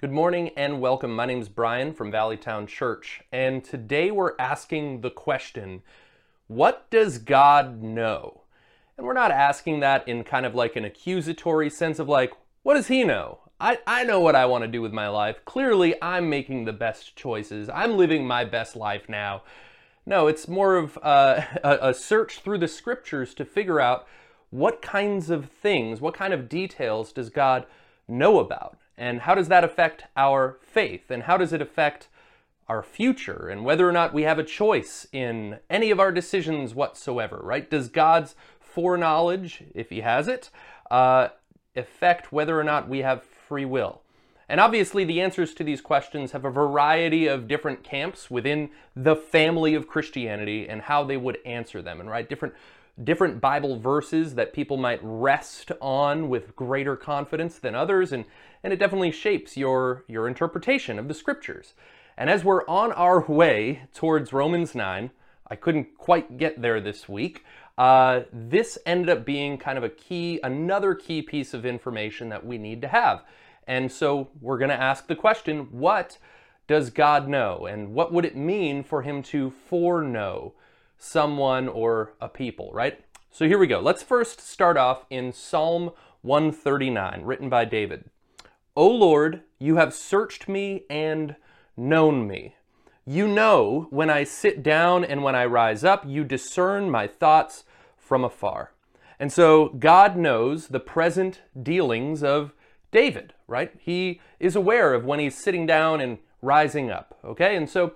Good morning and welcome. My name is Brian from Valleytown Church, and today we're asking the question what does God know? And we're not asking that in kind of like an accusatory sense of like, what does He know? I, I know what I want to do with my life. Clearly, I'm making the best choices. I'm living my best life now. No, it's more of uh, a, a search through the scriptures to figure out what kinds of things, what kind of details does God know about? And how does that affect our faith? And how does it affect our future? And whether or not we have a choice in any of our decisions whatsoever, right? Does God's foreknowledge, if He has it, uh, affect whether or not we have free will? And obviously, the answers to these questions have a variety of different camps within the family of Christianity and how they would answer them. And right, different different Bible verses that people might rest on with greater confidence than others, and, and it definitely shapes your, your interpretation of the scriptures. And as we're on our way towards Romans 9, I couldn't quite get there this week. Uh, this ended up being kind of a key, another key piece of information that we need to have. And so we're going to ask the question what does God know? And what would it mean for him to foreknow? Someone or a people, right? So here we go. Let's first start off in Psalm 139, written by David. O Lord, you have searched me and known me. You know when I sit down and when I rise up, you discern my thoughts from afar. And so God knows the present dealings of David, right? He is aware of when he's sitting down and rising up, okay? And so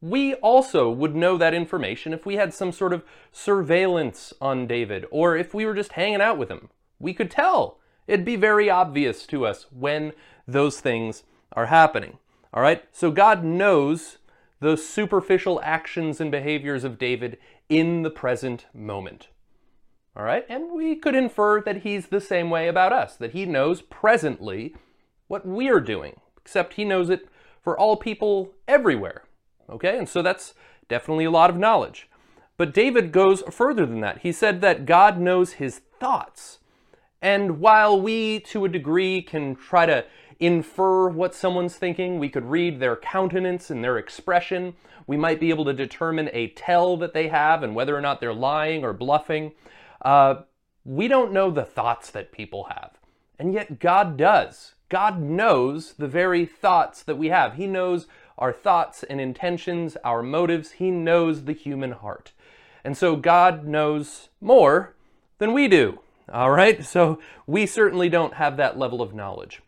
we also would know that information if we had some sort of surveillance on David or if we were just hanging out with him. We could tell. It'd be very obvious to us when those things are happening. All right? So God knows the superficial actions and behaviors of David in the present moment. All right? And we could infer that he's the same way about us, that he knows presently what we're doing, except he knows it for all people everywhere. Okay, and so that's definitely a lot of knowledge. But David goes further than that. He said that God knows his thoughts. And while we, to a degree, can try to infer what someone's thinking, we could read their countenance and their expression. We might be able to determine a tell that they have and whether or not they're lying or bluffing. Uh, we don't know the thoughts that people have. And yet God does. God knows the very thoughts that we have. He knows our thoughts and intentions, our motives. He knows the human heart. And so God knows more than we do. All right? So we certainly don't have that level of knowledge.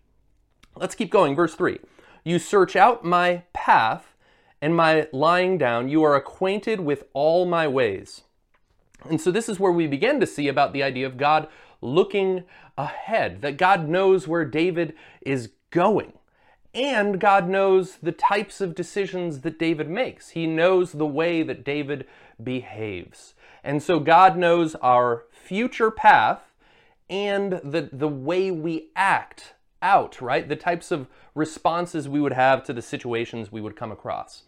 Let's keep going. Verse 3 You search out my path and my lying down. You are acquainted with all my ways. And so this is where we begin to see about the idea of God looking ahead, that God knows where David is going. And God knows the types of decisions that David makes. He knows the way that David behaves. And so God knows our future path and the, the way we act out, right? The types of responses we would have to the situations we would come across.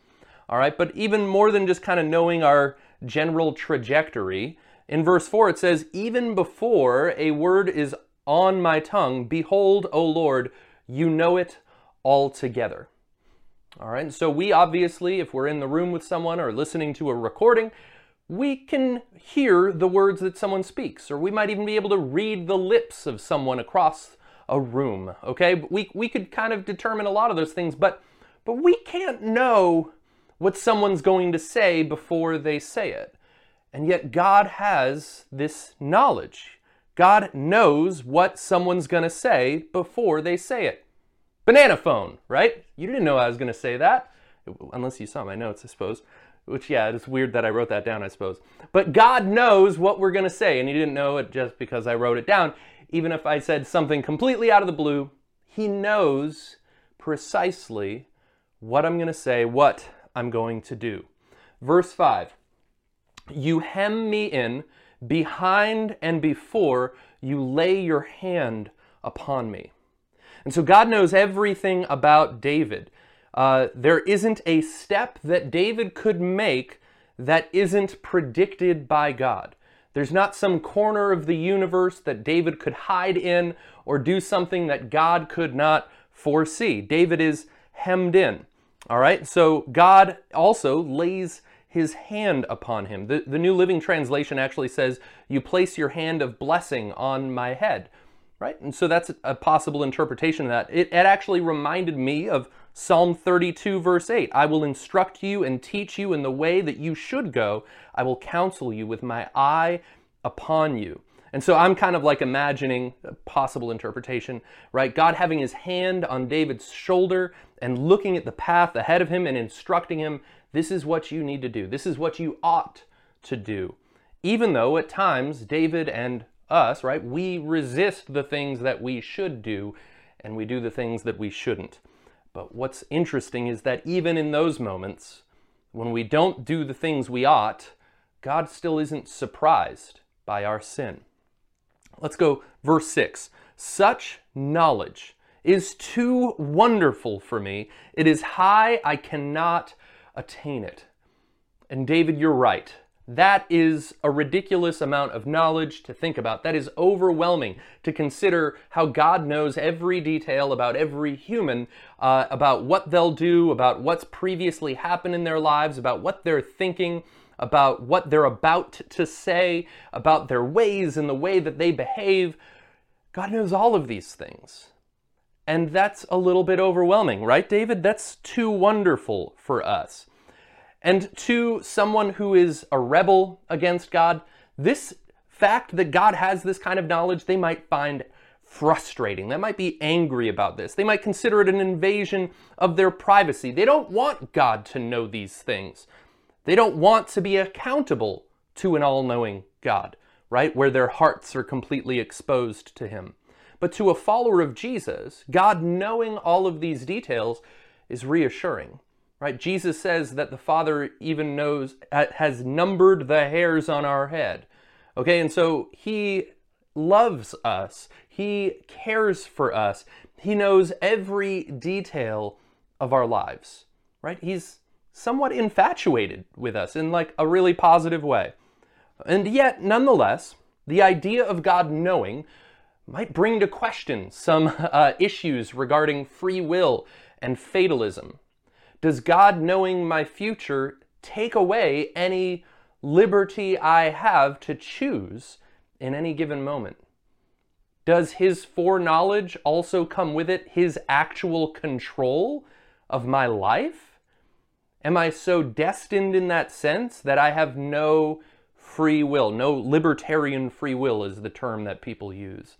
All right, but even more than just kind of knowing our general trajectory, in verse 4 it says, Even before a word is on my tongue, behold, O Lord, you know it altogether. All right, so we obviously, if we're in the room with someone or listening to a recording, we can hear the words that someone speaks, or we might even be able to read the lips of someone across a room. Okay, we, we could kind of determine a lot of those things, but but we can't know what someone's going to say before they say it. And yet God has this knowledge. God knows what someone's going to say before they say it. Banana phone, right? You didn't know I was going to say that, unless you saw my notes, I suppose. Which, yeah, it's weird that I wrote that down, I suppose. But God knows what we're going to say, and He didn't know it just because I wrote it down. Even if I said something completely out of the blue, He knows precisely what I'm going to say, what I'm going to do. Verse 5 You hem me in behind and before, you lay your hand upon me. And so God knows everything about David. Uh, there isn't a step that David could make that isn't predicted by God. There's not some corner of the universe that David could hide in or do something that God could not foresee. David is hemmed in. All right, so God also lays his hand upon him. The, the New Living Translation actually says, You place your hand of blessing on my head, right? And so that's a possible interpretation of that. It, it actually reminded me of Psalm 32, verse 8 I will instruct you and teach you in the way that you should go. I will counsel you with my eye upon you. And so I'm kind of like imagining a possible interpretation, right? God having his hand on David's shoulder and looking at the path ahead of him and instructing him, this is what you need to do. This is what you ought to do. Even though at times David and us, right, we resist the things that we should do and we do the things that we shouldn't. But what's interesting is that even in those moments, when we don't do the things we ought, God still isn't surprised by our sin. Let's go, verse 6. Such knowledge is too wonderful for me. It is high, I cannot attain it. And David, you're right. That is a ridiculous amount of knowledge to think about. That is overwhelming to consider how God knows every detail about every human, uh, about what they'll do, about what's previously happened in their lives, about what they're thinking, about what they're about to say, about their ways and the way that they behave. God knows all of these things. And that's a little bit overwhelming, right, David? That's too wonderful for us. And to someone who is a rebel against God, this fact that God has this kind of knowledge, they might find frustrating. They might be angry about this. They might consider it an invasion of their privacy. They don't want God to know these things. They don't want to be accountable to an all knowing God, right? Where their hearts are completely exposed to Him. But to a follower of Jesus, God knowing all of these details is reassuring. Right? Jesus says that the Father even knows has numbered the hairs on our head. Okay? And so he loves us. He cares for us. He knows every detail of our lives. Right? He's somewhat infatuated with us in like a really positive way. And yet, nonetheless, the idea of God knowing might bring to question some uh, issues regarding free will and fatalism. Does God knowing my future take away any liberty I have to choose in any given moment? Does his foreknowledge also come with it his actual control of my life? Am I so destined in that sense that I have no free will? No libertarian free will is the term that people use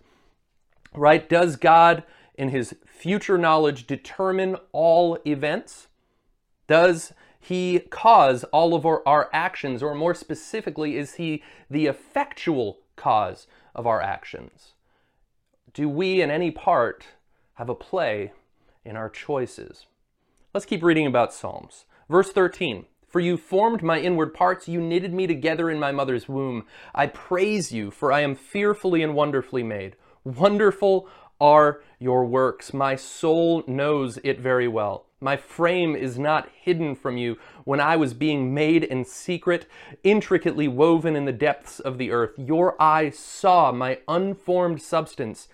right? Does God, in his future knowledge, determine all events? Does he cause all of our, our, actions, or more specifically, is he the effectual cause of our actions? Do we, in any part, have a play in our choices? Let's keep reading about Psalms. Verse 13 For you formed my inward parts, you knitted me together in my mother's womb. I praise you, for I am fearfully and wonderfully made. Wonderful are your works. My soul knows it very well. My frame is not hidden from you when I was being made in secret, intricately woven in the depths of the earth. Your eye saw my unformed substance.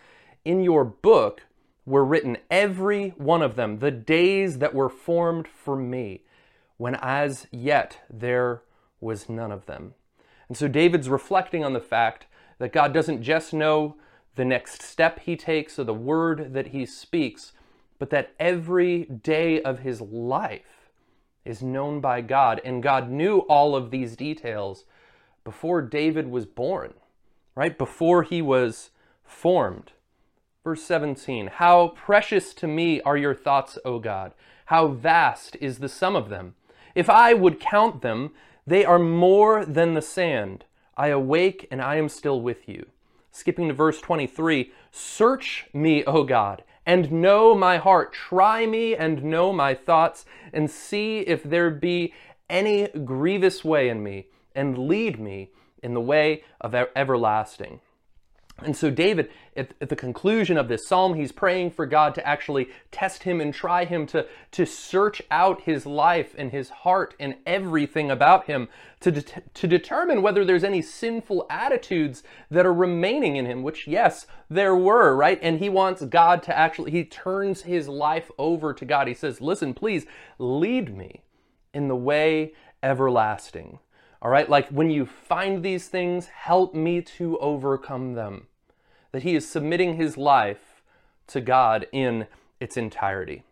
In your book were written, every one of them, the days that were formed for me, when as yet there was none of them. And so David's reflecting on the fact that God doesn't just know the next step he takes or the word that he speaks, but that every day of his life is known by God. And God knew all of these details before David was born, right? Before he was formed. Verse 17 How precious to me are your thoughts, O God! How vast is the sum of them! If I would count them, they are more than the sand. I awake and I am still with you. Skipping to verse 23 Search me, O God, and know my heart. Try me and know my thoughts, and see if there be any grievous way in me, and lead me in the way of everlasting. And so, David, at, at, the conclusion of this psalm, he's praying for God to actually test him and try him to, to search out his life and his heart and everything about him to, de- to determine whether there's any sinful attitudes that are remaining in him, which, yes, there were, right? And he wants God to actually, he turns his life over to God. He says, Listen, please lead me in the way everlasting. All right, like when you find these things, help me to overcome them that he is submitting his life to God in its entirety.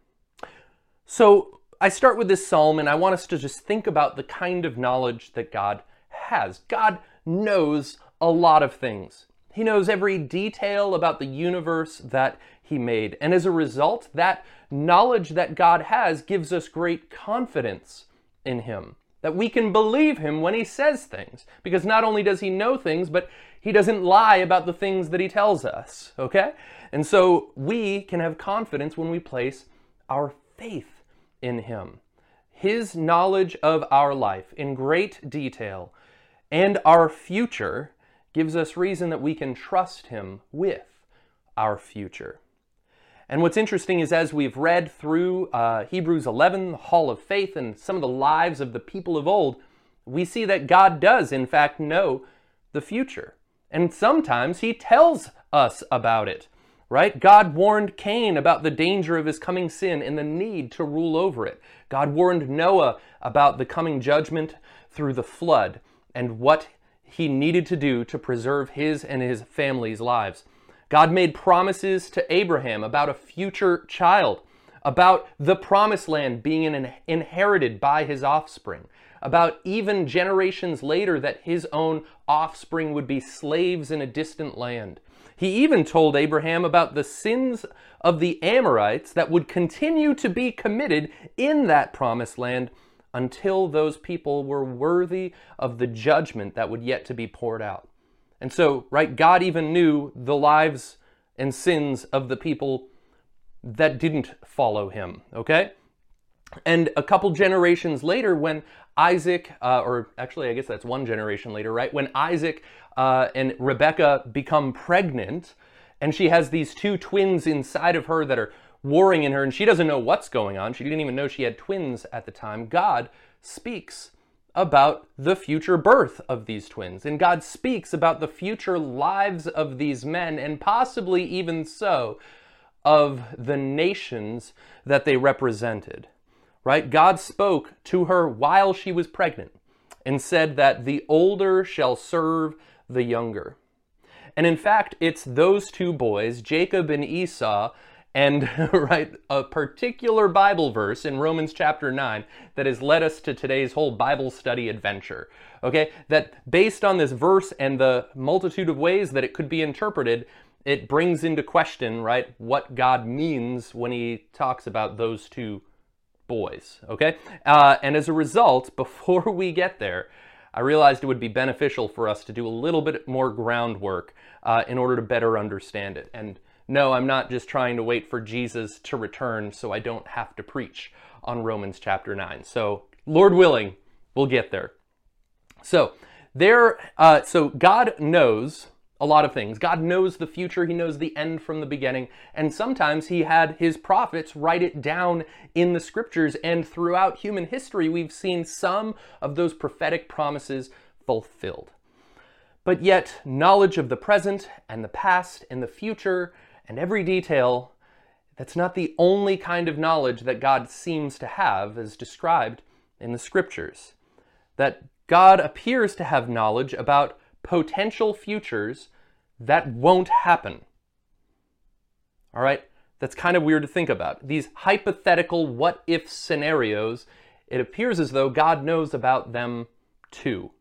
So I start with this psalm, and I want us to just think about the kind of knowledge that God has. God knows a lot of things. He knows every detail about the universe that he made. And as a result, that knowledge that God has gives us great confidence in him. That we can believe him when he says things. Because not only does he know things, but he doesn't lie about the things that he tells us, okay? And so we can have confidence when we place our faith in him. His knowledge of our life in great detail and our future gives us reason that we can trust him with our future. And what's interesting is as we've read through uh, Hebrews 11, the Hall of Faith, and some of the lives of the people of old, we see that God does, in fact, know the future. And sometimes he tells us about it, right? God warned Cain about the danger of his coming sin and the need to rule over it. God warned Noah about the coming judgment through the flood and what he needed to do to preserve his and his family's lives. God made promises to Abraham about a future child, about the promised land being inherited by his offspring, about even generations later that his own offspring would be slaves in a distant land. He even told Abraham about the sins of the Amorites that would continue to be committed in that promised land until those people were worthy of the judgment that would yet to be poured out. And so, right, God even knew the lives and sins of the people that didn't follow him, okay? And a couple generations later, when Isaac, uh, or actually, I guess that's one generation later, right? When Isaac uh, and Rebecca become pregnant, and she has these two twins inside of her that are warring in her, and she doesn't know what's going on. She didn't even know she had twins at the time. God speaks about the future birth of these twins, and God speaks about the future lives of these men, and possibly even so, of the nations that they represented right? God spoke to her while she was pregnant and said that the older shall serve the younger. And in fact, it's those two boys, Jacob and Esau, and right a particular Bible verse in Romans chapter 9 that has led us to today's whole Bible study adventure. Okay? That based on this verse and the multitude of ways that it could be interpreted, it brings into question, right, what God means when he talks about those two boys, okay? Uh, and as a result, before we get there, I realized it would be beneficial for us to do a little bit more groundwork uh, in order to better understand it. And no, I'm not just trying to wait for Jesus to return so I don't have to preach on Romans chapter 9. So, Lord willing, we'll get there. So, there, uh, so God knows a lot of things. God knows the future, He knows the end from the beginning, and sometimes He had His prophets write it down in the scriptures, and throughout human history, we've seen some of those prophetic promises fulfilled. But yet, knowledge of the present and the past and the future and every detail, that's not the only kind of knowledge that God seems to have as described in the scriptures. That God appears to have knowledge about potential futures that won't happen. All right? That's kind of weird to think about. These hypothetical what if scenarios, it appears as though God knows about them too.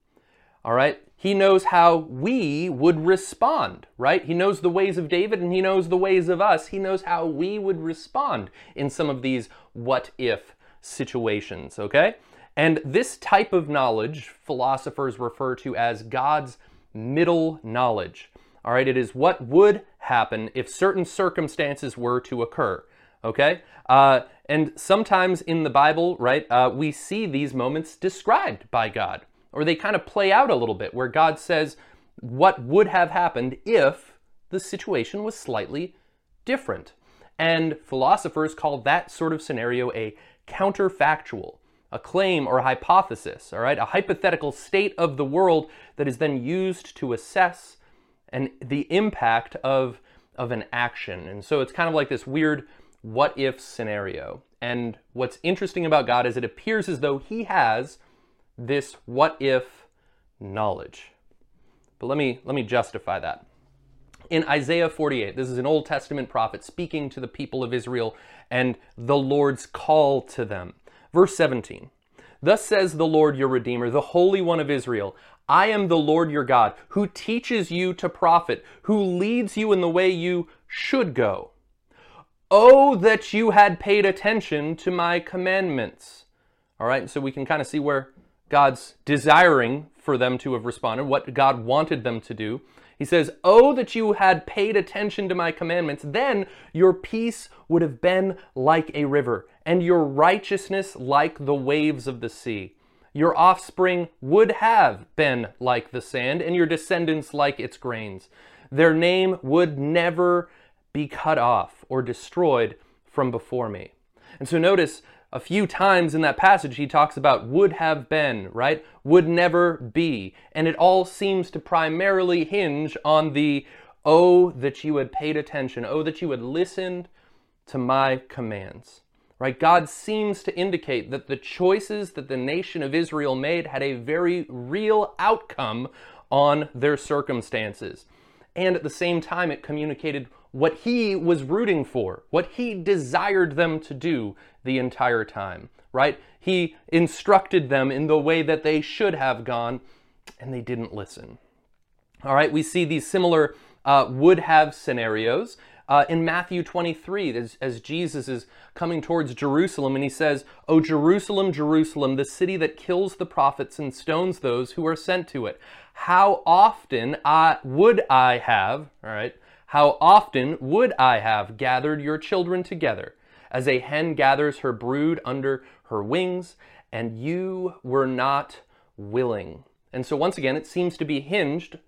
All right? He knows how we would respond, right? He knows the ways of David and he knows the ways of us. He knows how we would respond in some of these what if situations, okay? And this type of knowledge philosophers refer to as God's middle knowledge. All right, it is what would happen if certain circumstances were to occur. Okay? Uh, and sometimes in the Bible, right, uh, we see these moments described by God, or they kind of play out a little bit, where God says what would have happened if the situation was slightly different. And philosophers call that sort of scenario a counterfactual, a claim or a hypothesis, all right, a hypothetical state of the world that is then used to assess and the impact of of an action. And so it's kind of like this weird what if scenario. And what's interesting about God is it appears as though he has this what if knowledge. But let me let me justify that. In Isaiah 48, this is an Old Testament prophet speaking to the people of Israel and the Lord's call to them. Verse 17. Thus says the Lord your Redeemer, the Holy One of Israel I am the Lord your God, who teaches you to profit, who leads you in the way you should go. Oh, that you had paid attention to my commandments. All right, so we can kind of see where God's desiring for them to have responded, what God wanted them to do. He says, Oh, that you had paid attention to my commandments, then your peace would have been like a river, and your righteousness like the waves of the sea. Your offspring would have been like the sand, and your descendants like its grains. Their name would never be cut off or destroyed from before me. And so notice a few times in that passage he talks about would have been, right? Would never be. And it all seems to primarily hinge on the oh, that you had paid attention, oh, that you had listened to my commands right? God seems to indicate that the choices that the nation of Israel made had a very real outcome on their circumstances. And at the same time, it communicated what he was rooting for, what he desired them to do the entire time, right? He instructed them in the way that they should have gone, and they didn't listen. All right, we see these similar uh, would have scenarios uh, in Matthew 23, as, as Jesus is coming towards Jerusalem, and he says, O Jerusalem, Jerusalem, the city that kills the prophets and stones those who are sent to it. How often I, would I have, all right, how often would I have gathered your children together, as a hen gathers her brood under her wings, and you were not willing. And so, once again, it seems to be hinged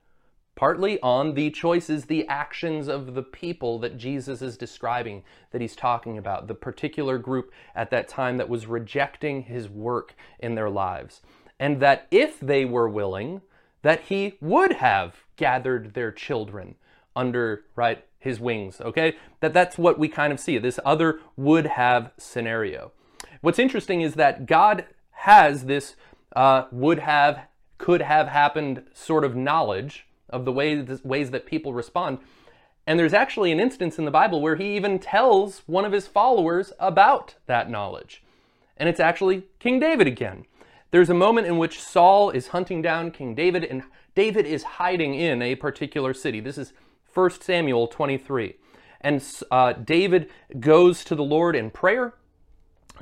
partly on the choices, the actions of the people that Jesus is describing, that he's talking about, the particular group at that time that was rejecting his work in their lives. And that if they were willing, that he would have gathered their children under right his wings okay that that's what we kind of see this other would have scenario what's interesting is that god has this uh, would have could have happened sort of knowledge of the ways, ways that people respond. And there's actually an instance in the Bible where he even tells one of his followers about that knowledge. And it's actually King David again. There's a moment in which Saul is hunting down King David, and David is hiding in a particular city. This is 1 Samuel 23. And uh, David goes to the Lord in prayer,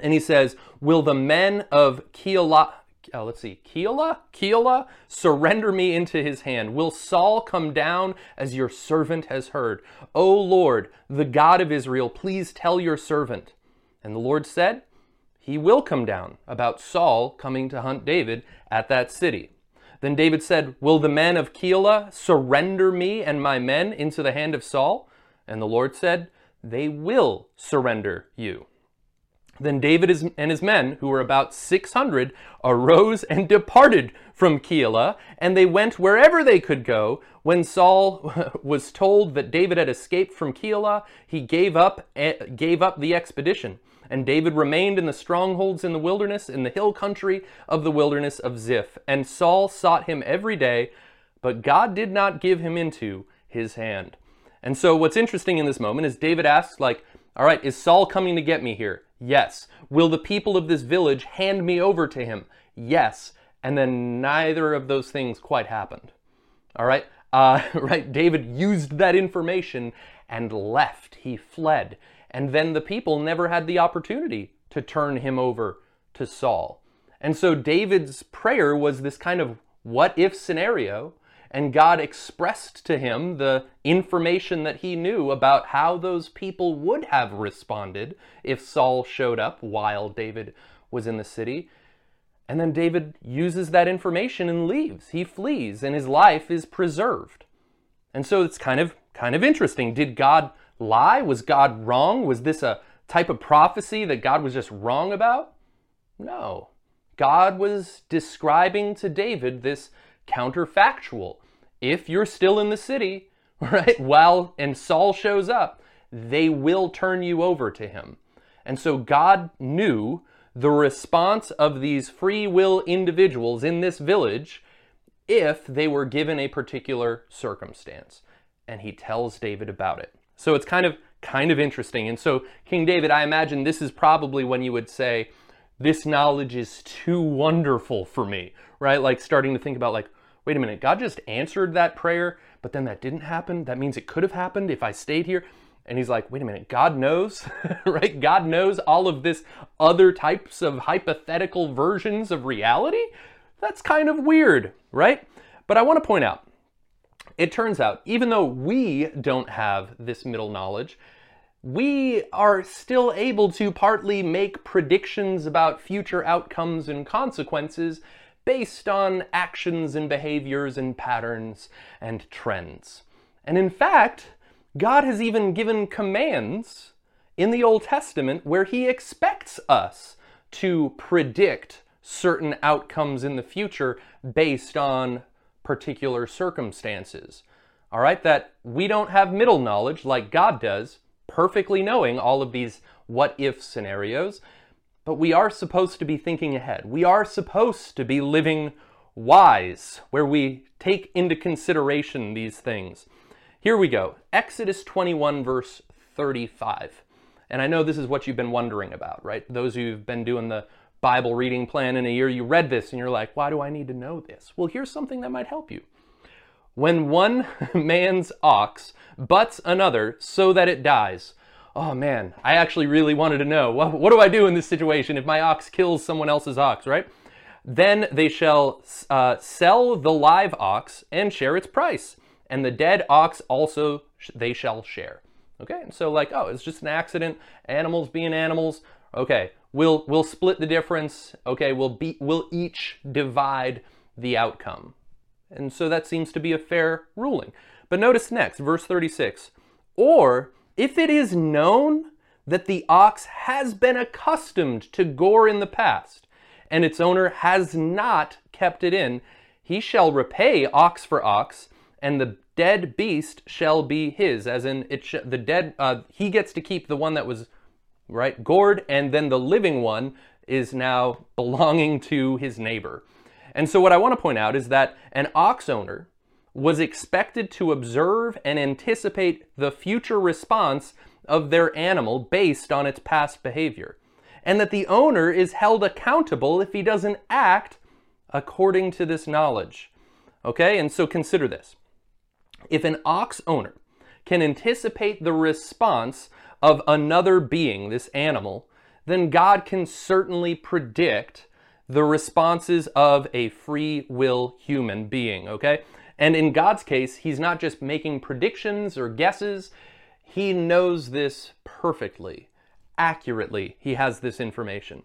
and he says, Will the men of Keilah, uh, let's see, Keilah, Keilah, surrender me into his hand. Will Saul come down as your servant has heard? O Lord, the God of Israel, please tell your servant. And the Lord said, He will come down about Saul coming to hunt David at that city. Then David said, Will the men of Keilah surrender me and my men into the hand of Saul? And the Lord said, They will surrender you. Then David and his men, who were about 600, arose and departed from Keilah, and they went wherever they could go. When Saul was told that David had escaped from Keilah, he gave up, eh, gave up the expedition. And David remained in the strongholds in the wilderness, in the hill country of the wilderness of Ziph. And Saul sought him every day, but God did not give him into his hand. And so what's interesting in this moment is David asks, like, all right, is Saul coming to get me here? Yes. Will the people of this village hand me over to him? Yes. And then neither of those things quite happened. All right? Uh, right? David used that information and left. He fled. And then the people never had the opportunity to turn him over to Saul. And so David's prayer was this kind of what if scenario and God expressed to him the information that he knew about how those people would have responded if Saul showed up while David was in the city. And then David uses that information and leaves. He flees, and his life is preserved. And so it's kind of kind of interesting. Did God lie? Was God wrong? Was this a type of prophecy that God was just wrong about? No. God was describing to David this counterfactual. If you're still in the city, right, while and Saul shows up, they will turn you over to him. And so God knew the response of these free will individuals in this village if they were given a particular circumstance. And he tells David about it. So it's kind of kind of interesting. And so King David, I imagine this is probably when you would say this knowledge is too wonderful for me, right? Like starting to think about like wait a minute, God just answered that prayer, but then that didn't happen. That means it could have happened if I stayed here. And he's like, wait a minute, God knows, right? God knows all of this other types of hypothetical versions of reality? That's kind of weird, right? But I want to point out, it turns out, even though we don't have this middle knowledge, we are still able to partly make predictions about future outcomes and consequences based on actions and behaviors and patterns and trends. And in fact, God has even given commands in the Old Testament where He expects us to predict certain outcomes in the future based on particular circumstances. All right, that we don't have middle knowledge like God does, perfectly knowing all of these what if scenarios, but we are supposed to be thinking ahead. We are supposed to be living wise, where we take into consideration these things. Here we go Exodus 21, verse 35. And I know this is what you've been wondering about, right? Those who've been doing the Bible reading plan in a year, you read this and you're like, why do I need to know this? Well, here's something that might help you. When one man's ox butts another so that it dies, oh man, I actually really wanted to know what, what do I do in this situation if my ox kills someone else's ox, right? Then they shall uh, sell the live ox and share its price, and the dead ox also they shall share. Okay, and so like, oh, it's just an accident. Animals being animals. Okay, we'll we'll split the difference. Okay, we'll be we'll each divide the outcome, and so that seems to be a fair ruling. But notice next, verse 36. Or if it is known that the ox has been accustomed to gore in the past, and its owner has not kept it in, he shall repay ox for ox, and the dead beast shall be his. As in, it sh- the dead uh, he gets to keep the one that was right gored, and then the living one is now belonging to his neighbor. And so, what I want to point out is that an ox owner was expected to observe and anticipate the future response of their animal based on its past behavior, and that the owner is held accountable if he doesn't act according to this knowledge. Okay, and so consider this. If an ox owner can anticipate the response of another being, this animal, then God can certainly predict the responses of a free will human being, okay? And in God's case, He's not just making predictions or guesses, He knows this perfectly, accurately. He has this information.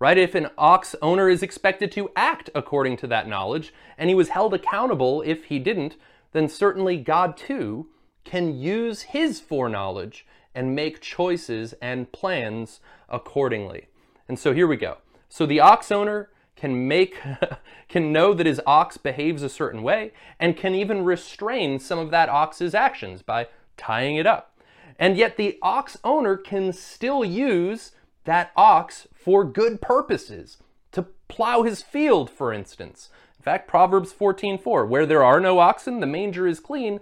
Right? If an ox owner is expected to act according to that knowledge, and he was held accountable if he didn't, then certainly God too can use his foreknowledge and make choices and plans accordingly. And so here we go. So the ox owner can make can know that his ox behaves a certain way and can even restrain some of that ox's actions by tying it up. And yet the ox owner can still use that ox for good purposes, to plow his field, for instance. In fact, Proverbs 14:4, where there are no oxen, the manger is clean,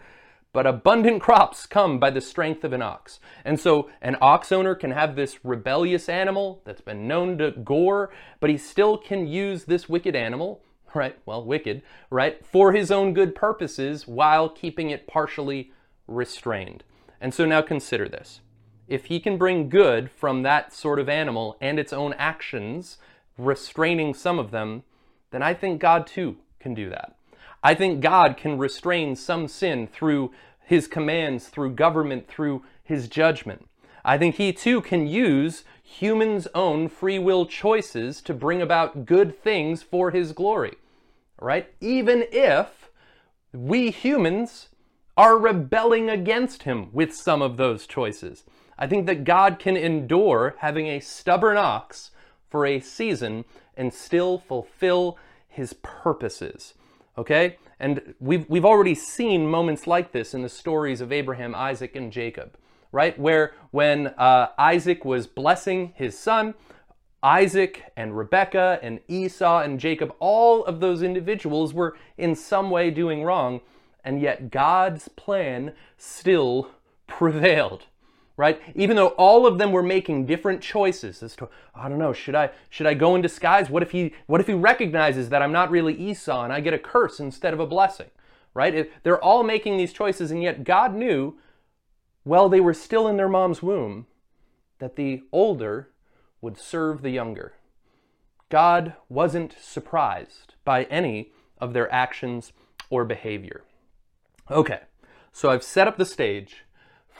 but abundant crops come by the strength of an ox. And so an ox owner can have this rebellious animal that's been known to gore, but he still can use this wicked animal, right? Well, wicked, right? For his own good purposes while keeping it partially restrained. And so now consider this. If he can bring good from that sort of animal and its own actions, restraining some of them, then I think God too can do that. I think God can restrain some sin through his commands, through government, through his judgment. I think he too can use humans' own free will choices to bring about good things for his glory. Right? Even if we humans are rebelling against him with some of those choices. I think that God can endure having a stubborn ox for a season and still fulfill his purposes. Okay? And we've, we've already seen moments like this in the stories of Abraham, Isaac, and Jacob, right? Where when uh, Isaac was blessing his son, Isaac and Rebekah and Esau and Jacob, all of those individuals were in some way doing wrong, and yet God's plan still prevailed right? Even though all of them were making different choices as to i don't know should i should i go in disguise? What if he what if he recognizes that i'm not really esau and i get a curse instead of a blessing right? They're all making these choices and yet god knew while they were still in their mom's womb that the older would serve the younger. God wasn't surprised by any of their actions or behavior. Okay so i've set up the stage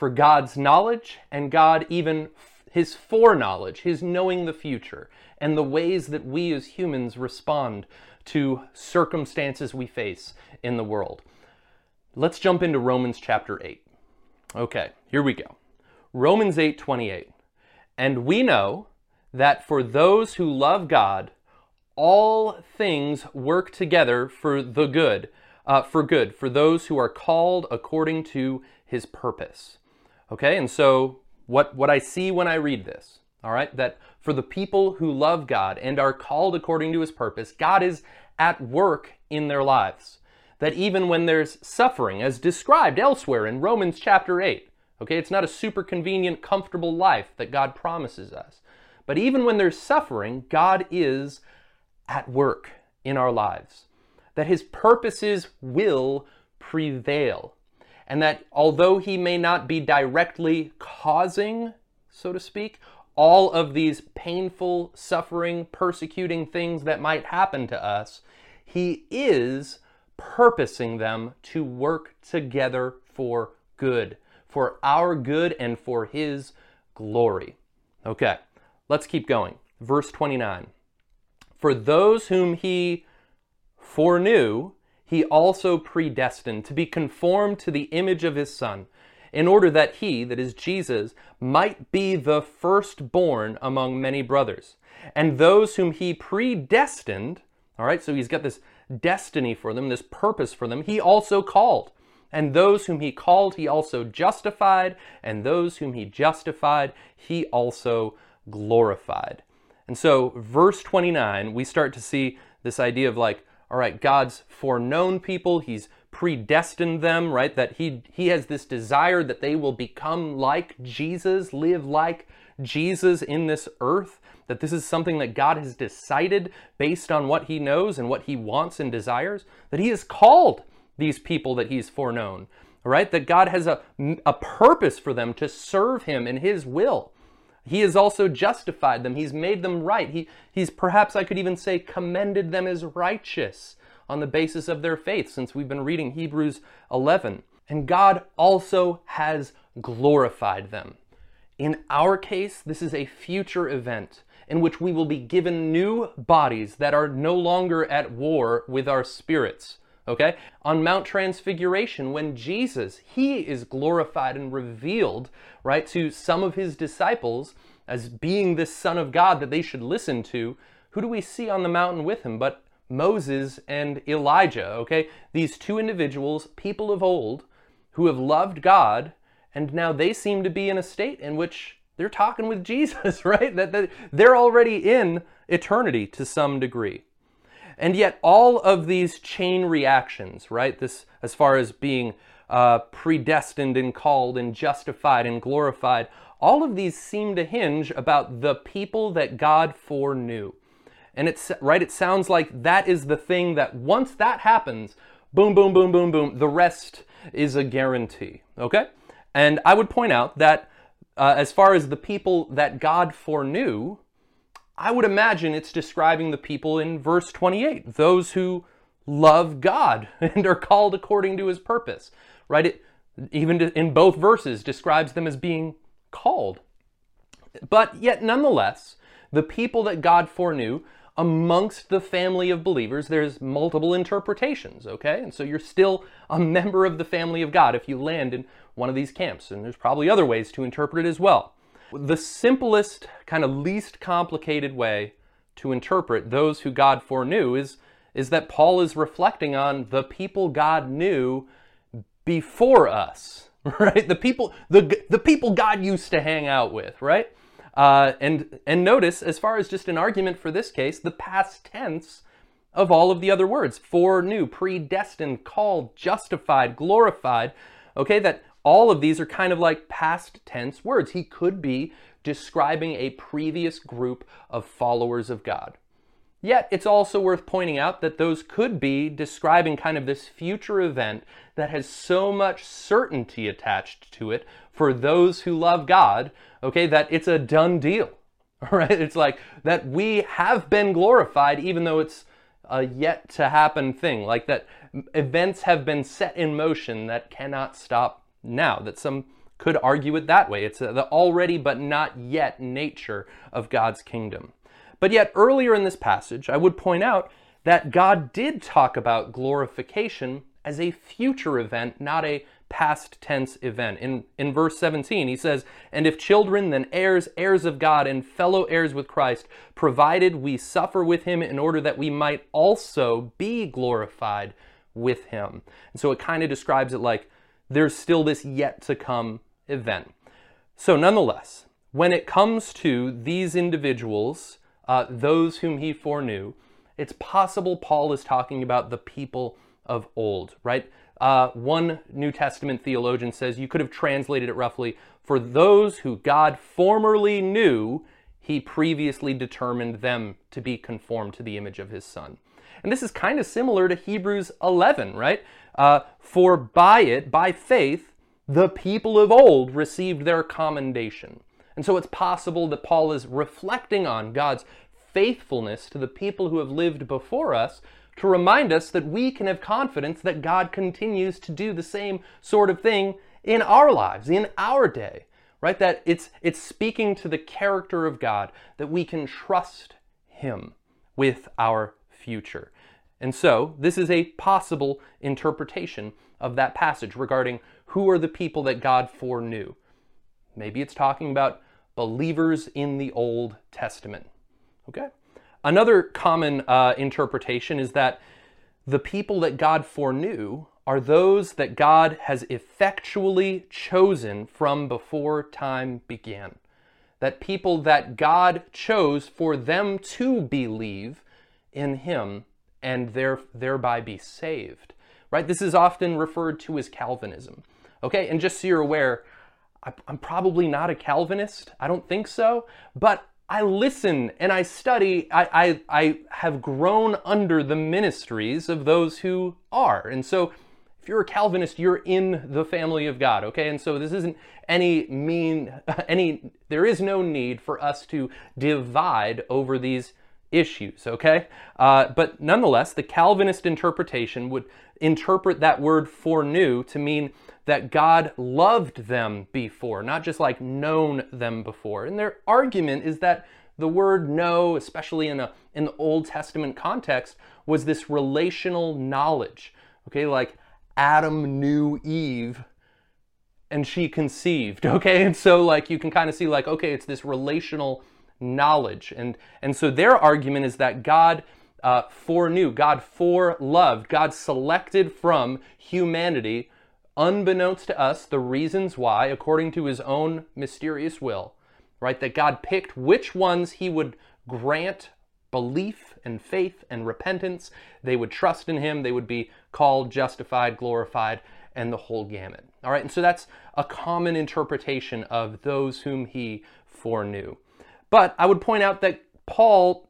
for God's knowledge and God even his foreknowledge, his knowing the future, and the ways that we as humans respond to circumstances we face in the world. Let's jump into Romans chapter 8. Okay, here we go. Romans 8:28. And we know that for those who love God, all things work together for the good, uh, for good, for those who are called according to his purpose. Okay, and so what, what I see when I read this, all right, that for the people who love God and are called according to his purpose, God is at work in their lives. That even when there's suffering, as described elsewhere in Romans chapter 8, okay, it's not a super convenient, comfortable life that God promises us. But even when there's suffering, God is at work in our lives. That his purposes will prevail and that although he may not be directly causing, so to speak, all of these painful, suffering, persecuting things that might happen to us, he is purposing them to work together for good, for our good and for his glory. Okay, let's keep going. Verse 29. For those whom he foreknew, he also predestined to be conformed to the image of his Son, in order that he, that is Jesus, might be the firstborn among many brothers. And those whom he predestined, all right, so he's got this destiny for them, this purpose for them, he also called. And those whom he called, he also justified. And those whom he justified, he also glorified. And so, verse 29, we start to see this idea of like, all right, God's foreknown people, He's predestined them, right? That He He has this desire that they will become like Jesus, live like Jesus in this earth. That this is something that God has decided based on what He knows and what He wants and desires. That He has called these people that He's foreknown, right? That God has a, a purpose for them to serve Him in His will. He has also justified them. He's made them right. He, he's perhaps, I could even say, commended them as righteous on the basis of their faith, since we've been reading Hebrews 11. And God also has glorified them. In our case, this is a future event in which we will be given new bodies that are no longer at war with our spirits. Okay? On Mount Transfiguration, when Jesus, he is glorified and revealed, right, to some of his disciples as being this Son of God that they should listen to, who do we see on the mountain with him but Moses and Elijah, okay? These two individuals, people of old, who have loved God, and now they seem to be in a state in which they're talking with Jesus, right? That, they're already in eternity to some degree. And yet, all of these chain reactions, right? This, as far as being uh, predestined and called and justified and glorified, all of these seem to hinge about the people that God foreknew. And it's right, it sounds like that is the thing that once that happens, boom, boom, boom, boom, boom, the rest is a guarantee. Okay? And I would point out that uh, as far as the people that God foreknew, I would imagine it's describing the people in verse 28, those who love God and are called according to his purpose, right? It even in both verses describes them as being called. But yet, nonetheless, the people that God foreknew amongst the family of believers, there's multiple interpretations, okay? And so you're still a member of the family of God if you land in one of these camps. And there's probably other ways to interpret it as well. The simplest, kind of least complicated way to interpret those who God foreknew is, is that Paul is reflecting on the people God knew before us, right? The people, the, the people God used to hang out with, right? Uh, and, and notice, as far as just an argument for this case, the past tense of all of the other words foreknew, predestined, called, justified, glorified. Okay, that all of these are kind of like past tense words. He could be describing a previous group of followers of God. Yet, it's also worth pointing out that those could be describing kind of this future event that has so much certainty attached to it for those who love God, okay, that it's a done deal. Right? It's like that we have been glorified even though it's a yet to happen thing. Like that events have been set in motion that cannot stop now. That some could argue it that way. It's uh, the already but not yet nature of God's kingdom. But yet, earlier in this passage, I would point out that God did talk about glorification as a future event, not a past tense event. In, in verse 17, he says, And if children, then heirs, heirs of God, and fellow heirs with Christ, provided we suffer with him in order that we might also be glorified with him. And so it kind of describes it like there's still this yet to come event. So, nonetheless, when it comes to these individuals, uh, those whom he foreknew, it's possible Paul is talking about the people of old, right? Uh, one New Testament theologian says you could have translated it roughly for those who God formerly knew, he previously determined them to be conformed to the image of his son. And this is kind of similar to Hebrews 11, right? Uh, for by it, by faith, the people of old received their commendation. And so it's possible that Paul is reflecting on God's faithfulness to the people who have lived before us to remind us that we can have confidence that God continues to do the same sort of thing in our lives, in our day, right? That it's, it's speaking to the character of God, that we can trust Him with our future. And so, this is a possible interpretation of that passage regarding who are the people that God foreknew. Maybe it's talking about believers in the Old Testament. Okay? Another common uh, interpretation is that the people that God foreknew are those that God has effectually chosen from before time began. That people that God chose for them to believe in Him and there, thereby be saved. Right? This is often referred to as Calvinism. Okay, and just so you're aware, I'm probably not a Calvinist. I don't think so. But I listen and I study. I, I, I have grown under the ministries of those who are. And so if you're a Calvinist, you're in the family of God, okay? And so this isn't any mean, any, there is no need for us to divide over these issues, okay? Uh, but nonetheless, the Calvinist interpretation would interpret that word foreknew to mean that God loved them before, not just like known them before. And their argument is that the word know, especially in, a, in the Old Testament context, was this relational knowledge. Okay, like Adam knew Eve and she conceived. Okay, and so like you can kind of see like, okay, it's this relational knowledge. And, and so their argument is that God uh, foreknew, God foreloved, God selected from humanity unbeknownst to us, the reasons why, according to his own mysterious will, right? That God picked which ones he would grant belief and faith and repentance. They would trust in him, they would be called, justified, glorified, and the whole gamut. All right, and so that's a common interpretation of those whom he foreknew. But I would point out that Paul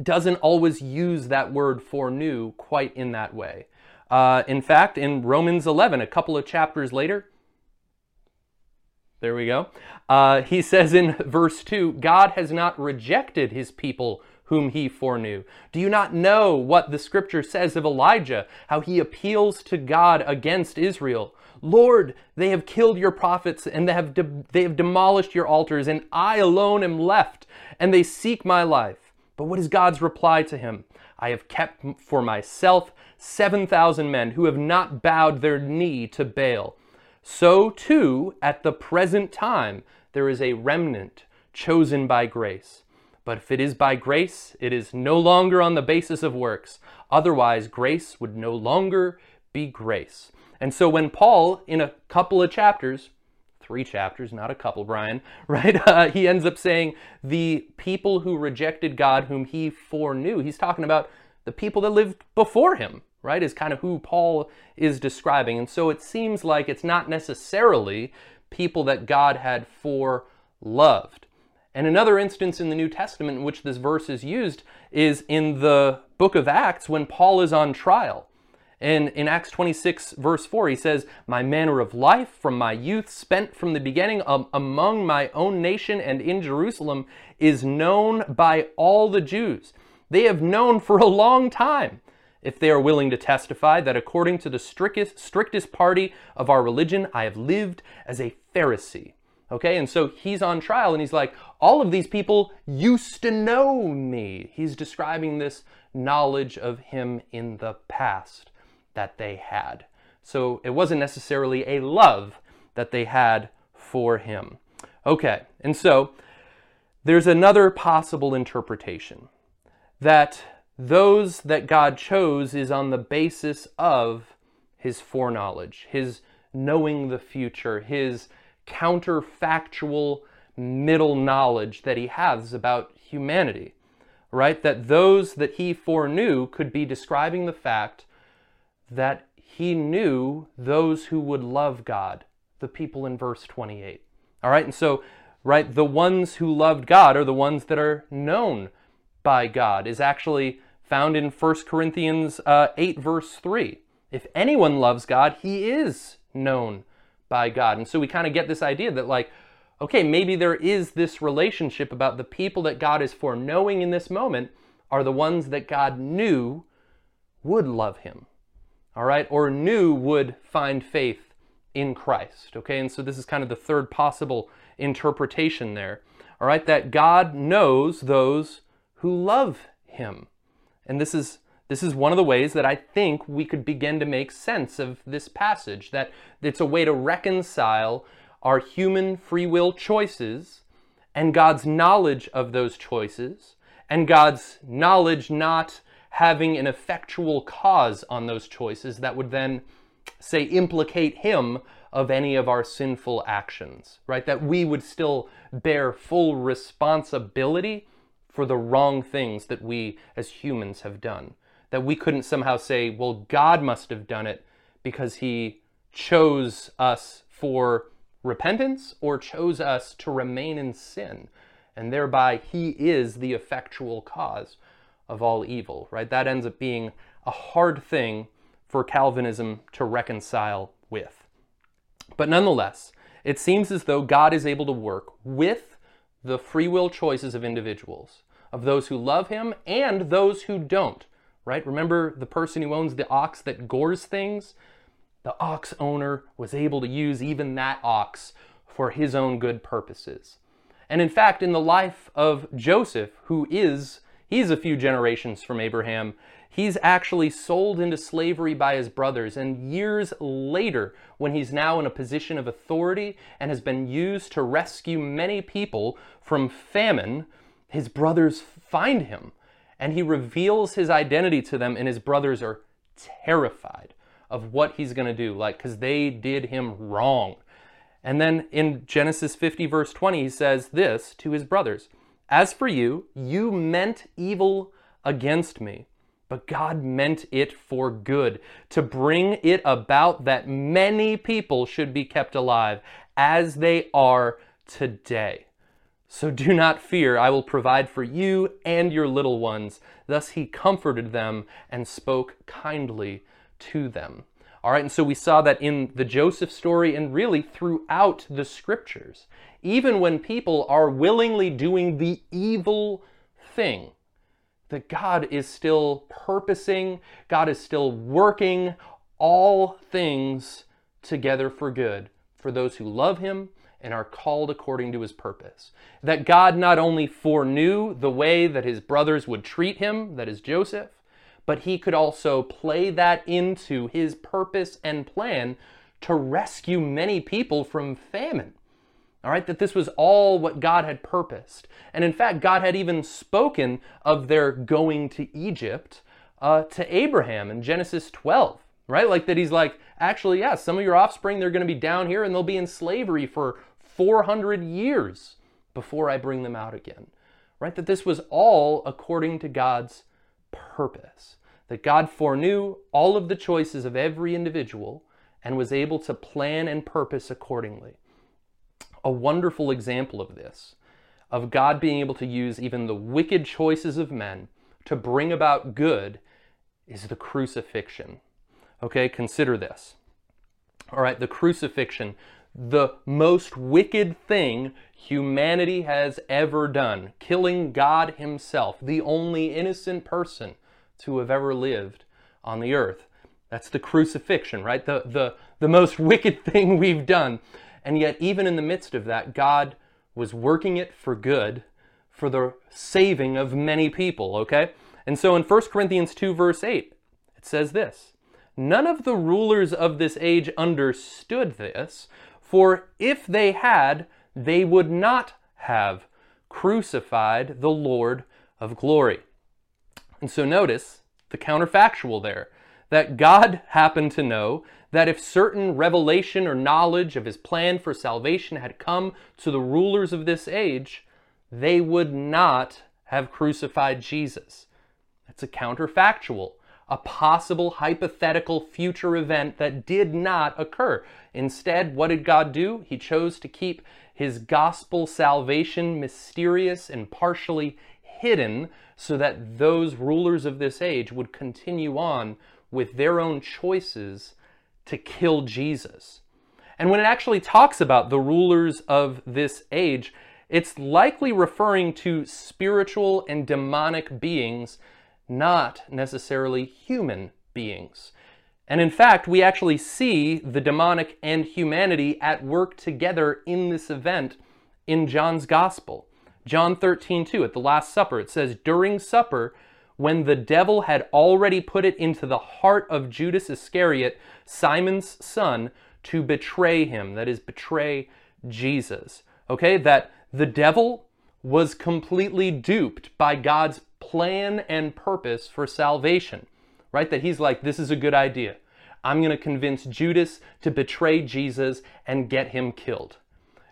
doesn't always use that word foreknew quite in that way. Uh, in fact, in Romans 11, a couple of chapters later, there we go. Uh, he says in verse 2 God has not rejected his people whom he foreknew. Do you not know what the scripture says of Elijah, how he appeals to God against Israel? Lord, they have killed your prophets and they have, de- they have demolished your altars, and I alone am left, and they seek my life. But what is God's reply to him? I have kept for myself 7,000 men who have not bowed their knee to Baal. So too, at the present time, there is a remnant chosen by grace. But if it is by grace, it is no longer on the basis of works. Otherwise, grace would no longer be grace. And so when Paul, in a couple of chapters, three chapters, not a couple, Brian, right? Uh, he ends up saying the people who rejected God, whom he foreknew. He's talking about the people that lived before him, right? Is kind of who Paul is describing. And so it seems like it's not necessarily people that God had foreloved. And another instance in the New Testament in which this verse is used is in the book of Acts when Paul is on trial. And in Acts 26, verse 4, he says, My manner of life from my youth, spent from the beginning um, among my own nation and in Jerusalem, is known by all the Jews. They have known for a long time, if they are willing to testify, that according to the strictest, strictest party of our religion, I have lived as a Pharisee. Okay, and so he's on trial and he's like, All of these people used to know me. He's describing this knowledge of him in the past that they had. So it wasn't necessarily a love that they had for him. Okay, and so there's another possible interpretation that those that God chose is on the basis of his foreknowledge, his knowing the future, his counterfactual middle knowledge that he has about humanity, right? That those that he foreknew could be describing the fact that he knew those who would love God, the people in verse 28. All right, and so, right, the ones who loved God are the ones that are known by God, is actually found in 1 Corinthians uh, 8, verse 3. If anyone loves God, he is known by God. And so we kind of get this idea that, like, okay, maybe there is this relationship about the people that God is foreknowing in this moment are the ones that God knew would love him all right, or knew would find faith in Christ, okay? And so this is kind of the third possible interpretation there, all right, that God knows those who love him. And this is this is one of the ways that I think we could begin to make sense of this passage that it's a way to reconcile our human free will choices and God's knowledge of those choices and God's knowledge not having an effectual cause on those choices that would then, say, implicate him of any of our sinful actions, right? That we would still bear full responsibility for the wrong things that we as humans have done. That we couldn't somehow say, well, God must have done it because he chose us for repentance or chose us to remain in sin. And thereby, he is the effectual cause of all evil, right? That ends up being a hard thing for Calvinism to reconcile with. But nonetheless, it seems as though God is able to work with the free will choices of individuals, of those who love Him and those who don't, right? Remember the person who owns the ox that gores things? The ox owner was able to use even that ox for his own good purposes. And in fact, in the life of Joseph, who is He's a few generations from Abraham. He's actually sold into slavery by his brothers, and years later, when he's now in a position of authority and has been used to rescue many people from famine, his brothers find him and he reveals his identity to them, and his brothers are terrified of what he's going to do, like, because they did him wrong. And then in Genesis 50, verse 20, he says this to his brothers as for you, you meant evil against me, but God meant it for good, to bring it about that many people should be kept alive, as they are today. So do not fear, I will provide for you and your little ones. Thus he comforted them and spoke kindly to them. All right, and so we saw that in the Joseph story and really throughout the scriptures. Even when people are willingly doing the evil thing, that God is still purposing, God is still working all things together for good for those who love Him and are called according to his purpose. That God not only foreknew the way that his brothers would treat him, that is Joseph, but he could also play that into his purpose and plan to rescue many people from famine. All right, that this was all what God had purposed. And in fact, God had even spoken of their going to Egypt uh, to Abraham in Genesis 12, right? Like that he's like, actually, yeah, some of your offspring, they're going to be down here and they'll be in slavery for 400 years before I bring them out again, right? That this was all according to God's purpose. That God foreknew all of the choices of every individual and was able to plan and purpose accordingly. A wonderful example of this, of God being able to use even the wicked choices of men to bring about good, is the crucifixion. Okay, consider this. All right, the crucifixion, the most wicked thing humanity has ever done, killing God Himself, the only innocent person to have ever lived on the earth. That's the crucifixion, right? The, the, the most wicked thing we've done. And yet, even in the midst of that, God was working it for good, for the saving of many people, okay? And so in 1 Corinthians 2, verse 8, it says this None of the rulers of this age understood this, for if they had, they would not have crucified the Lord of glory. And so notice the counterfactual there that God happened to know that if certain revelation or knowledge of his plan for salvation had come to the rulers of this age, they would not have crucified Jesus. That's a counterfactual, a possible hypothetical future event that did not occur. Instead, what did God do? He chose to keep his gospel salvation mysterious and partially hidden so that those rulers of this age would continue on with their own choices to kill Jesus. And when it actually talks about the rulers of this age, it's likely referring to spiritual and demonic beings, not necessarily human beings. And in fact, we actually see the demonic and humanity at work together in this event in John's Gospel. John 13, 2, at the Last Supper, it says, During supper, when the devil had already put it into the heart of Judas Iscariot, Simon's son, to betray him, that is, betray Jesus. Okay, that the devil was completely duped by God's plan and purpose for salvation, right? That he's like, this is a good idea. I'm going to convince Judas to betray Jesus and get him killed.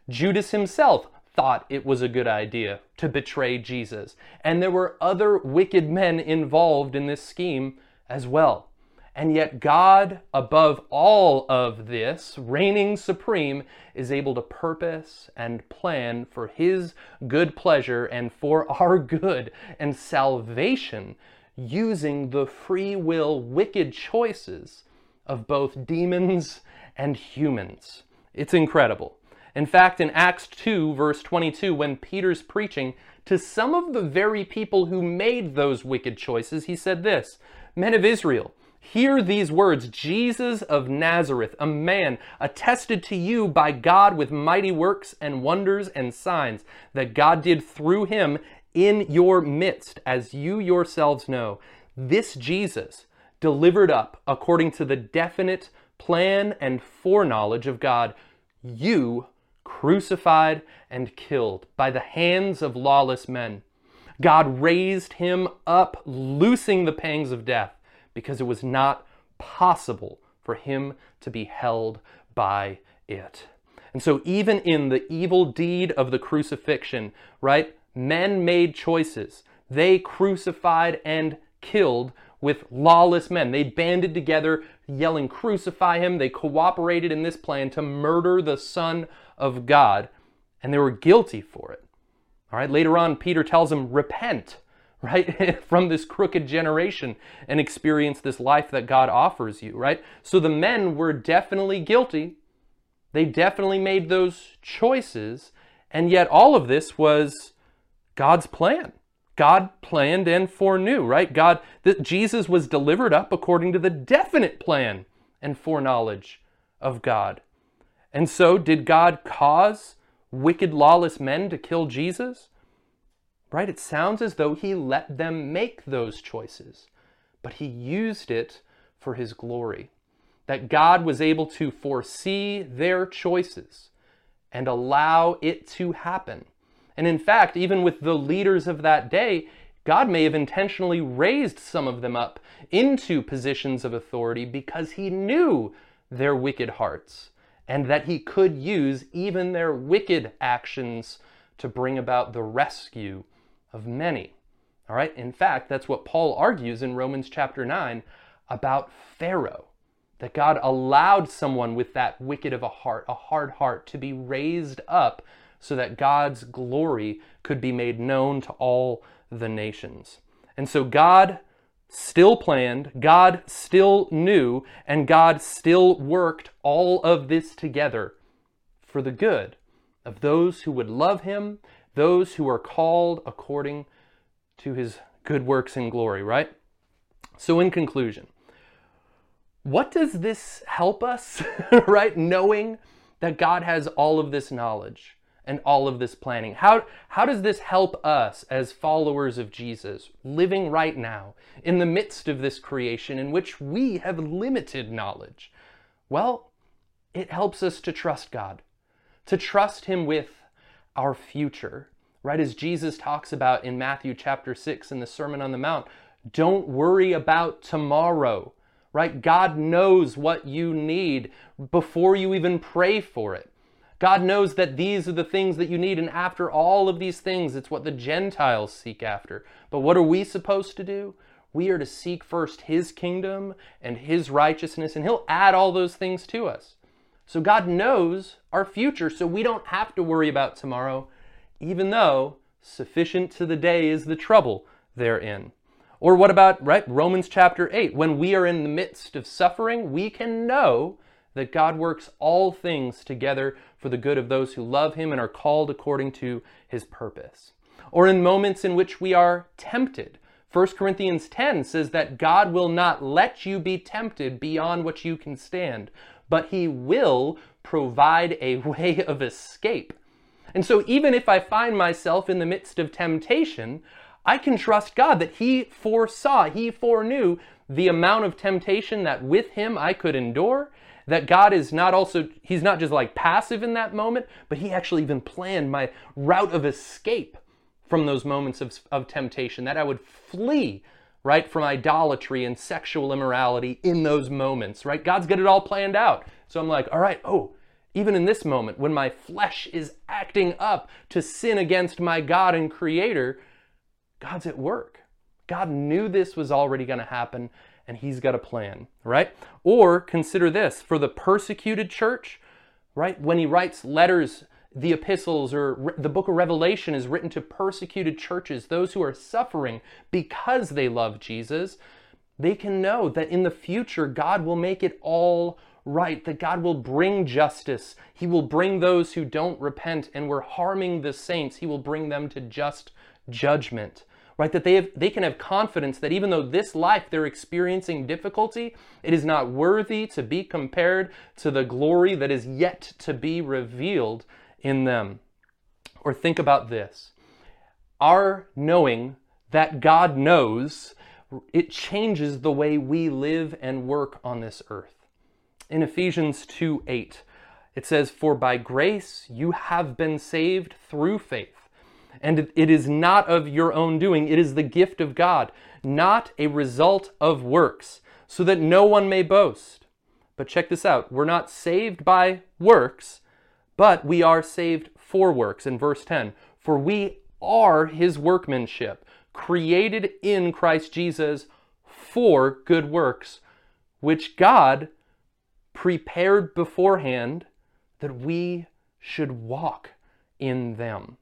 Judas himself thought it was a good idea to betray Jesus. And there were other wicked men involved in this scheme as well. And yet, God, above all of this, reigning supreme, is able to purpose and plan for His good pleasure and for our good and salvation using the free will wicked choices of both demons and humans. It's incredible. In fact, in Acts 2, verse 22, when Peter's preaching to some of the very people who made those wicked choices, he said this Men of Israel, hear these words Jesus of Nazareth, a man attested to you by God with mighty works and wonders and signs that God did through him in your midst, as you yourselves know. This Jesus, delivered up according to the definite plan and foreknowledge of God, you crucified and killed by the hands of lawless men. God raised him up, loosing the pangs of death, because it was not possible for him to be held by it. And so, even in the evil deed of the crucifixion, right, men made choices. They crucified and killed with lawless men. They banded together, yelling, Crucify him. They cooperated in this plan to murder the Son of God, and they were guilty for it. All right, later on, Peter tells them, Repent, right, from this crooked generation and experience this life that God offers you, right? So the men were definitely guilty. They definitely made those choices, and yet all of this was God's plan. God planned and foreknew, right? God, that Jesus was delivered up according to the definite plan and foreknowledge of God. And so, did God cause wicked, lawless men to kill Jesus? Right? It sounds as though he let them make those choices, but he used it for his glory. That God was able to foresee their choices and allow it to happen. And in fact, even with the leaders of that day, God may have intentionally raised some of them up into positions of authority because he knew their wicked hearts and that he could use even their wicked actions to bring about the rescue of many. All right? In fact, that's what Paul argues in Romans chapter 9 about Pharaoh. That God allowed someone with that wicked of a heart, a hard heart, to be raised up so that God's glory could be made known to all the nations. And so God still planned, God still knew, and God still worked all of this together for the good of those who would love Him, those who are called according to His good works and glory, right? So, in conclusion, what does this help us, right? Knowing that God has all of this knowledge and all of this planning. How, how does this help us as followers of Jesus, living right now in the midst of this creation in which we have limited knowledge? Well, it helps us to trust God, to trust Him with our future, right? As Jesus talks about in Matthew chapter 6 in the Sermon on the Mount, don't worry about tomorrow, right? God knows what you need before you even pray for it. God knows that these are the things that you need, and after all of these things, it's what the Gentiles seek after. But what are we supposed to do? We are to seek first His kingdom and His righteousness, and He'll add all those things to us. So God knows our future, so we don't have to worry about tomorrow, even though sufficient to the day is the trouble therein. Or what about, right, Romans chapter 8? When we are in the midst of suffering, we can know that God works all things together for the good of those who love him and are called according to his purpose. Or in moments in which we are tempted. 1 Corinthians 10 says that God will not let you be tempted beyond what you can stand, but he will provide a way of escape. And so even if I find myself in the midst of temptation, I can trust God that He foresaw, He foreknew the amount of temptation that with Him I could endure, that God is not also, He's not just like passive in that moment, but He actually even planned my route of escape from those moments of, of temptation, that I would flee, right, from idolatry and sexual immorality in those moments, right? God's got it all planned out. So I'm like, all right, oh, even in this moment, when my flesh is acting up to sin against my God and Creator, God's at work. God knew this was already going to happen, and he's got a plan, right? Or consider this for the persecuted church, right? When he writes letters, the epistles or the book of Revelation is written to persecuted churches, those who are suffering because they love Jesus. They can know that in the future, God will make it all right, that God will bring justice. He will bring those who don't repent and were harming the saints, He will bring them to just judgment right? That they, have, they can have confidence that even though this life they're experiencing difficulty, it is not worthy to be compared to the glory that is yet to be revealed in them. Or think about this our knowing that God knows, it changes the way we live and work on this earth. In Ephesians 2 8, it says, For by grace you have been saved through faith and it is not of your own doing. It is the gift of God, not a result of works, so that no one may boast. But check this out we're not saved by works, but we are saved for works. In verse 10, for we are his workmanship, created in Christ Jesus for good works, which God prepared beforehand that we should walk in them.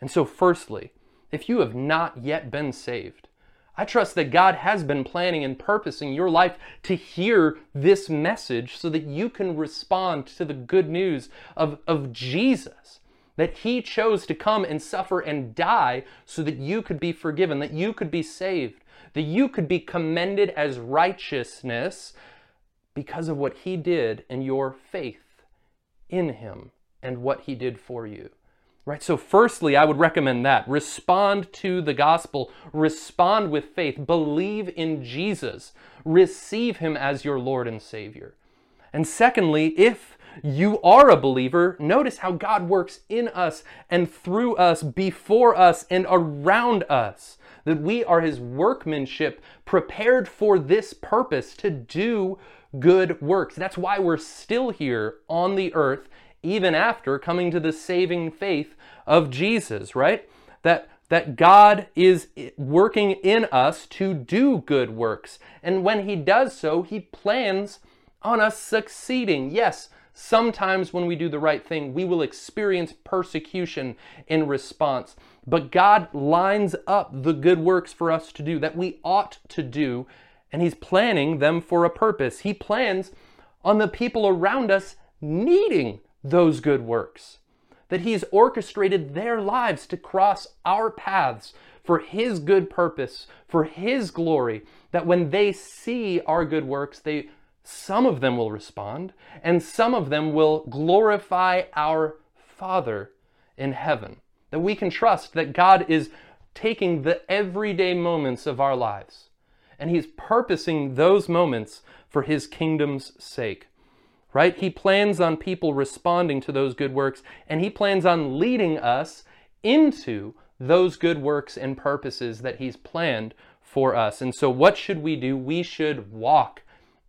And so, firstly, if you have not yet been saved, I trust that God has been planning and purposing your life to hear this message so that you can respond to the good news of, of Jesus. That he chose to come and suffer and die so that you could be forgiven, that you could be saved, that you could be commended as righteousness because of what he did and your faith in him and what he did for you. Right? So, firstly, I would recommend that. Respond to the gospel, respond with faith, believe in Jesus, receive him as your Lord and Savior. And secondly, if you are a believer, notice how God works in us and through us, before us, and around us. That we are his workmanship prepared for this purpose to do good works. That's why we're still here on the earth even after coming to the saving faith of Jesus, right? That that God is working in us to do good works. And when he does so, he plans on us succeeding. Yes, sometimes when we do the right thing, we will experience persecution in response. But God lines up the good works for us to do that we ought to do, and He's planning them for a purpose. He plans on the people around us needing those good works. That He's orchestrated their lives to cross our paths for His good purpose, for His glory, that when they see our good works, they some of them will respond, and some of them will glorify our Father in heaven. That we can trust that God is taking the everyday moments of our lives, and He's purposing those moments for His kingdom's sake right? He plans on people responding to those good works, and He plans on leading us into those good works and purposes that He's planned for us. And so, what should we do? We should walk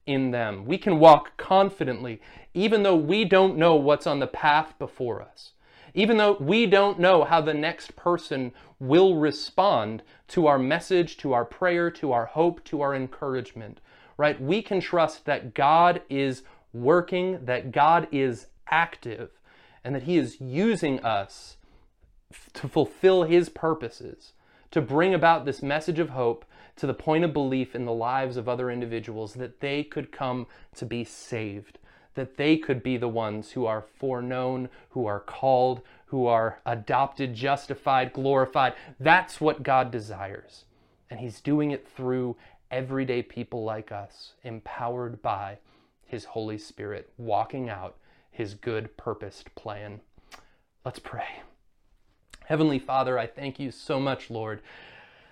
in them. We can walk confidently, even though we don't know what's on the path before us. Even though we don't know how the next person will respond to our message, to our prayer, to our hope, to our encouragement, right? We can trust that God is working, that God is active, and that He is using us to fulfill His purposes, to bring about this message of hope to the point of belief in the lives of other individuals that they could come to be saved, that they could be the ones who are foreknown, who are called, who are adopted, justified, glorified. That's what God desires. And He's doing it through everyday people like us, empowered by his Holy Spirit, walking out his good purposed plan. Let's pray. Heavenly Father, I thank you so much, Lord,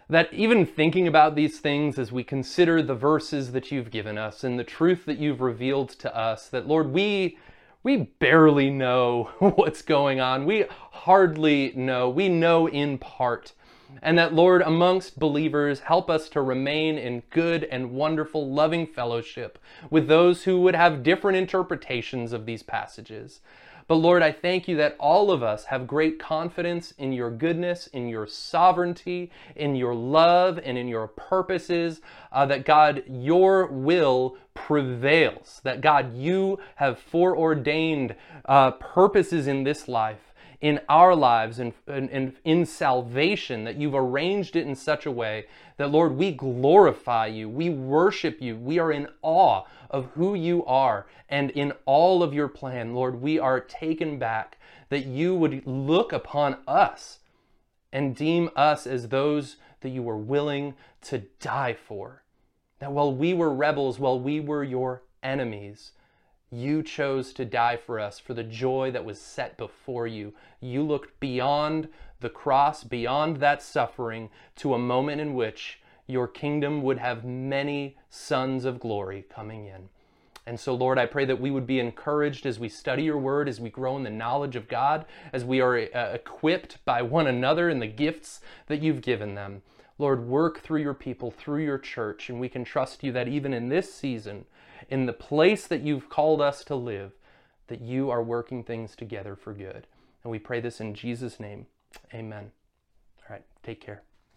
that even thinking about these things as we consider the verses that you've given us and the truth that you've revealed to us, that Lord, we we barely know what's going on. We hardly know. We know in part. And that, Lord, amongst believers, help us to remain in good and wonderful, loving fellowship with those who would have different interpretations of these passages. But Lord, I thank you that all of us have great confidence in your goodness, in your sovereignty, in your love, and in your purposes. Uh, that God, your will prevails. That God, you have foreordained uh, purposes in this life in our lives and in, in, salvation, that you've arranged it in such a way that, Lord, we glorify you, we worship you, we are in awe of who you are, and in all of your plan, Lord, we are taken back that you would look upon us and deem us as those that you were willing to die for. That while we were rebels, while we were your enemies, you chose to die for us for the joy that was set before you. You looked beyond the cross, beyond that suffering, to a moment in which your kingdom would have many sons of glory coming in. And so, Lord, I pray that we would be encouraged as we study your word, as we grow in the knowledge of God, as we are uh, equipped by one another in the gifts that you've given them. Lord, work through your people, through your church, and we can trust you that even in this season, in the place that you've called us to live, that you are working things together for good. And we pray this in Jesus' name. Amen. All right, take care.